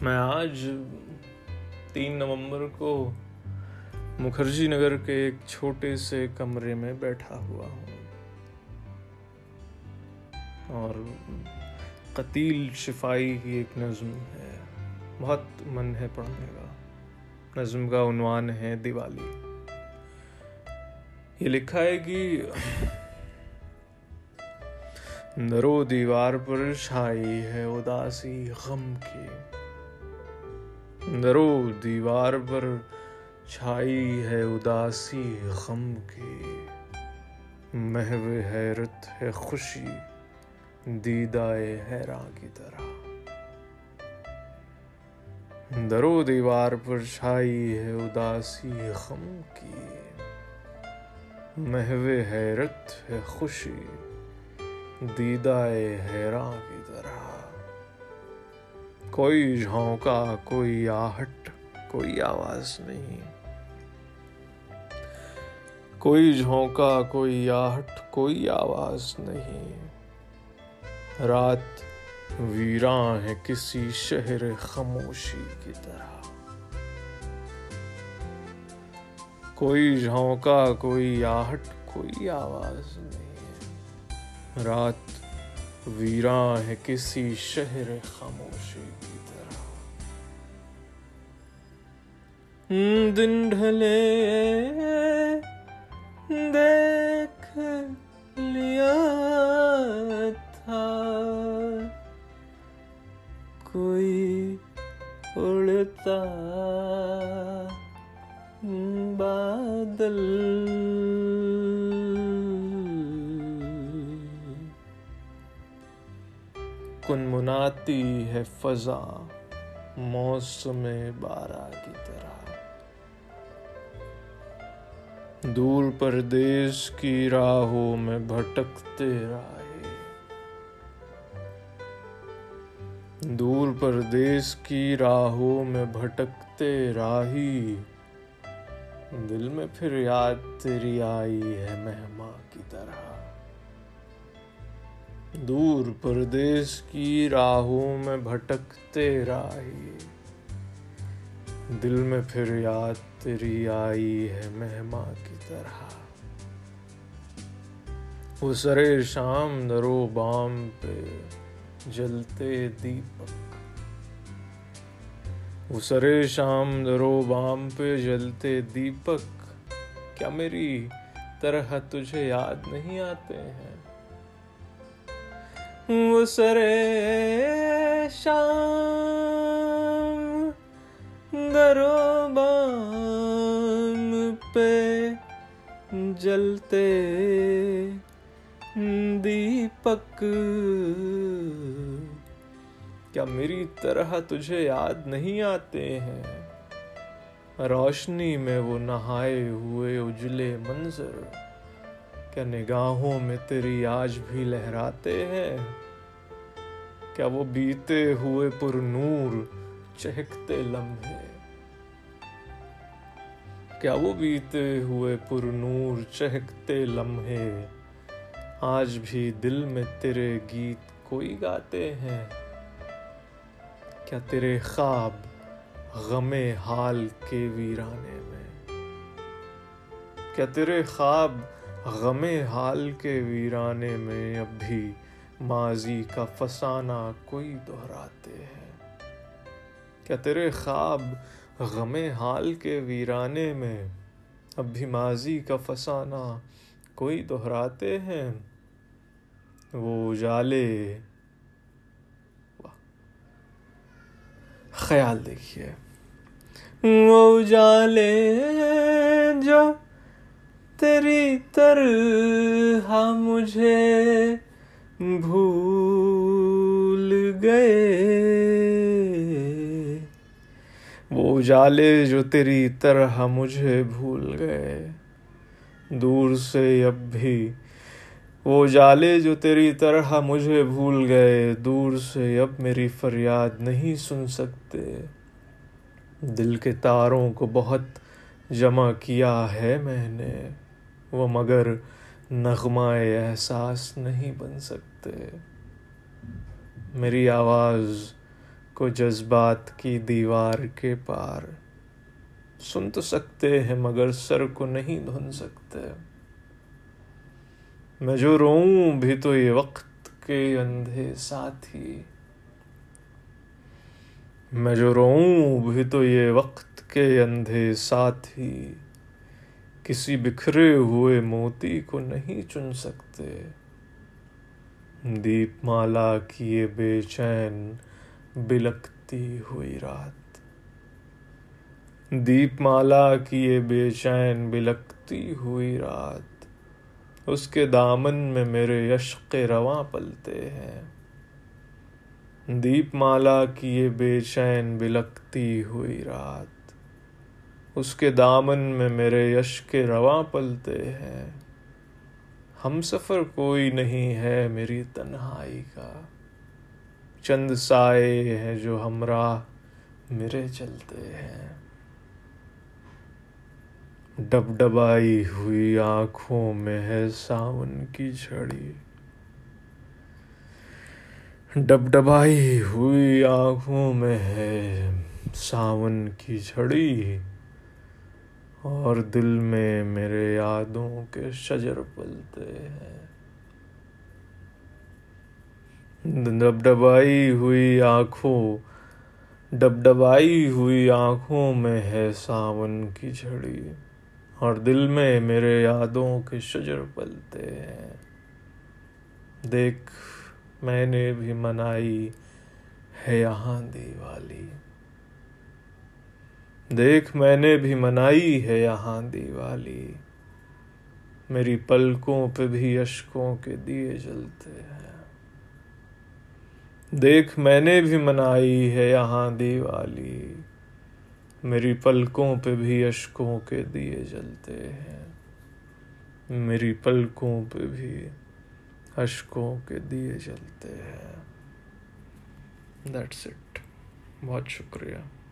میں آج تین نومبر کو مکھرجی نگر کے ایک چھوٹے سے کمرے میں بیٹھا ہوا ہوں۔ اور قتیل شفائی کی ایک نظم ہے۔ بہت من ہے پڑھنے کا۔ نظم کا عنوان ہے دیوالی۔ یہ لکھا ہے کہ درو دیوار پر چھائی ہے اداسی غم کی۔ درو دیوار پر چھائی ہے اداسی غم کی۔ محو حیرت ہے خوشی، دیدائے حیراں کی طرح۔ درو دیوار پر چھائی ہے اداسی غم کی۔ محو حیرت ہے خوشی، دیدائے حیراں کی طرح۔ کوئی جھونکا، کوئی آہٹ، کوئی آواز نہیں۔ کوئی جھونکا، کوئی آہٹ، کوئی آواز نہیں۔ رات ویراں ہے کسی شہر خاموشی کی طرح۔ کوئی جھونکا، کوئی آہٹ، کوئی آواز نہیں۔ رات ویراں ہے کسی شہر خاموشی کی طرح۔ دن ڈھلے، دیکھ لیا تھا۔ کوئی اڑتا بادل۔ کنمناتی ہے فضا موسم بارہ کی طرح۔ دور پردیش کی راہوں میں بھٹکتے رہے دور پردیش کی راہوں میں بھٹکتے راہی۔ دل میں پھر یاد تیری آئی ہے مہماں کی طرح۔ دور پردیش کی راہوں میں بھٹکتے راہی۔ دل میں پھر یاد تیری آئی ہے مہماں کی طرح۔ وہ سرے شام درو بام پہ جلتے دیپک۔ وہ سرے شام درو بام پہ جلتے دیپک۔ کیا میری طرح تجھے یاد نہیں آتے ہیں؟ وہ سرے شام درو بام پہ جلتے دیپک۔ کیا میری طرح تجھے یاد نہیں آتے ہیں؟ روشنی میں وہ نہائے ہوئے اجلے منظر۔ کیا نگاہوں میں تیری آج بھی لہراتے ہیں۔ کیا وہ بیتے ہوئے پر نور چہکتے لمحے؟ کیا وہ بیتے ہوئے پر نور چہکتے لمحے؟ آج بھی دل میں تیرے گیت کوئی گاتے ہیں۔ کیا تیرے خواب غم حال کے ویرانے میں؟ کیا تیرے خواب غم حال کے ویرانے میں اب بھی ماضی کا فسانہ کوئی دہراتے ہیں۔ کیا تیرے خواب غم حال کے ویرانے میں اب بھی ماضی کا فسانہ کوئی دہراتے ہیں؟ وہ اجالے خیال دیکھیے۔ وہ اجالے جو تیری طرح مجھے بھول گئے۔ وہ اجالے جو تیری طرح مجھے بھول گئے۔ دور سے اب بھی وہ اجالے جو تیری طرح مجھے بھول گئے۔ دور سے اب میری فریاد نہیں سن سکتے۔ دل کے تاروں کو بہت جمع کیا ہے میں نے۔ وہ مگر نغمہ احساس نہیں بن سکتے۔ میری آواز کو جذبات کی دیوار کے پار سن تو سکتے ہیں مگر سر کو نہیں دھن سکتے۔ میں جو روؤں بھی تو یہ وقت کے اندھے ساتھی۔ میں جو روؤں بھی تو یہ وقت کے اندھے ساتھی۔ کسی بکھرے ہوئے موتی کو نہیں چن سکتے۔ دیپ مالا کیے بے چین بلکتی ہوئی رات۔ دیپ مالا کیے بے چین بلکتی ہوئی رات۔ اس کے دامن میں میرے عشق رواں پلتے ہیں۔ دیپ مالا کیے بے چین بلکتی ہوئی رات۔ اس کے دامن میں میرے عشق رواں پلتے ہیں۔ ہم سفر کوئی نہیں ہے میری تنہائی کا۔ چند سائے ہیں جو ہمراہ میرے چلتے ہیں۔ ڈب ڈبائی ہوئی آنکھوں میں ہے ساون کی جھڑی۔ ڈب ڈبائی ہوئی آنکھوں میں ہے ساون کی جھڑی۔ اور دل میں میرے یادوں کے شجر پلتے ہیں۔ ڈب ڈبائی ہوئی آنکھوں ڈب ڈبائی ہوئی آنکھوں میں ہے ساون کی جھڑی۔ اور دل میں میرے یادوں کے شجر پلتے ہیں۔ دیکھ، میں نے بھی منائی ہے یہاں دیوالی۔ دیکھ میں نے بھی منائی ہے یہاں دیوالی۔ میری پلکوں پہ بھی اشکوں کے دیے جلتے ہیں۔ دیکھ میں نے بھی منائی ہے یہاں دیوالی۔ میری پلکوں پہ بھی اشکوں کے دیے جلتے ہیں۔ میری پلکوں پہ بھی اشکوں کے دیے جلتے ہیں۔ دیٹس اٹ بہت شکریہ۔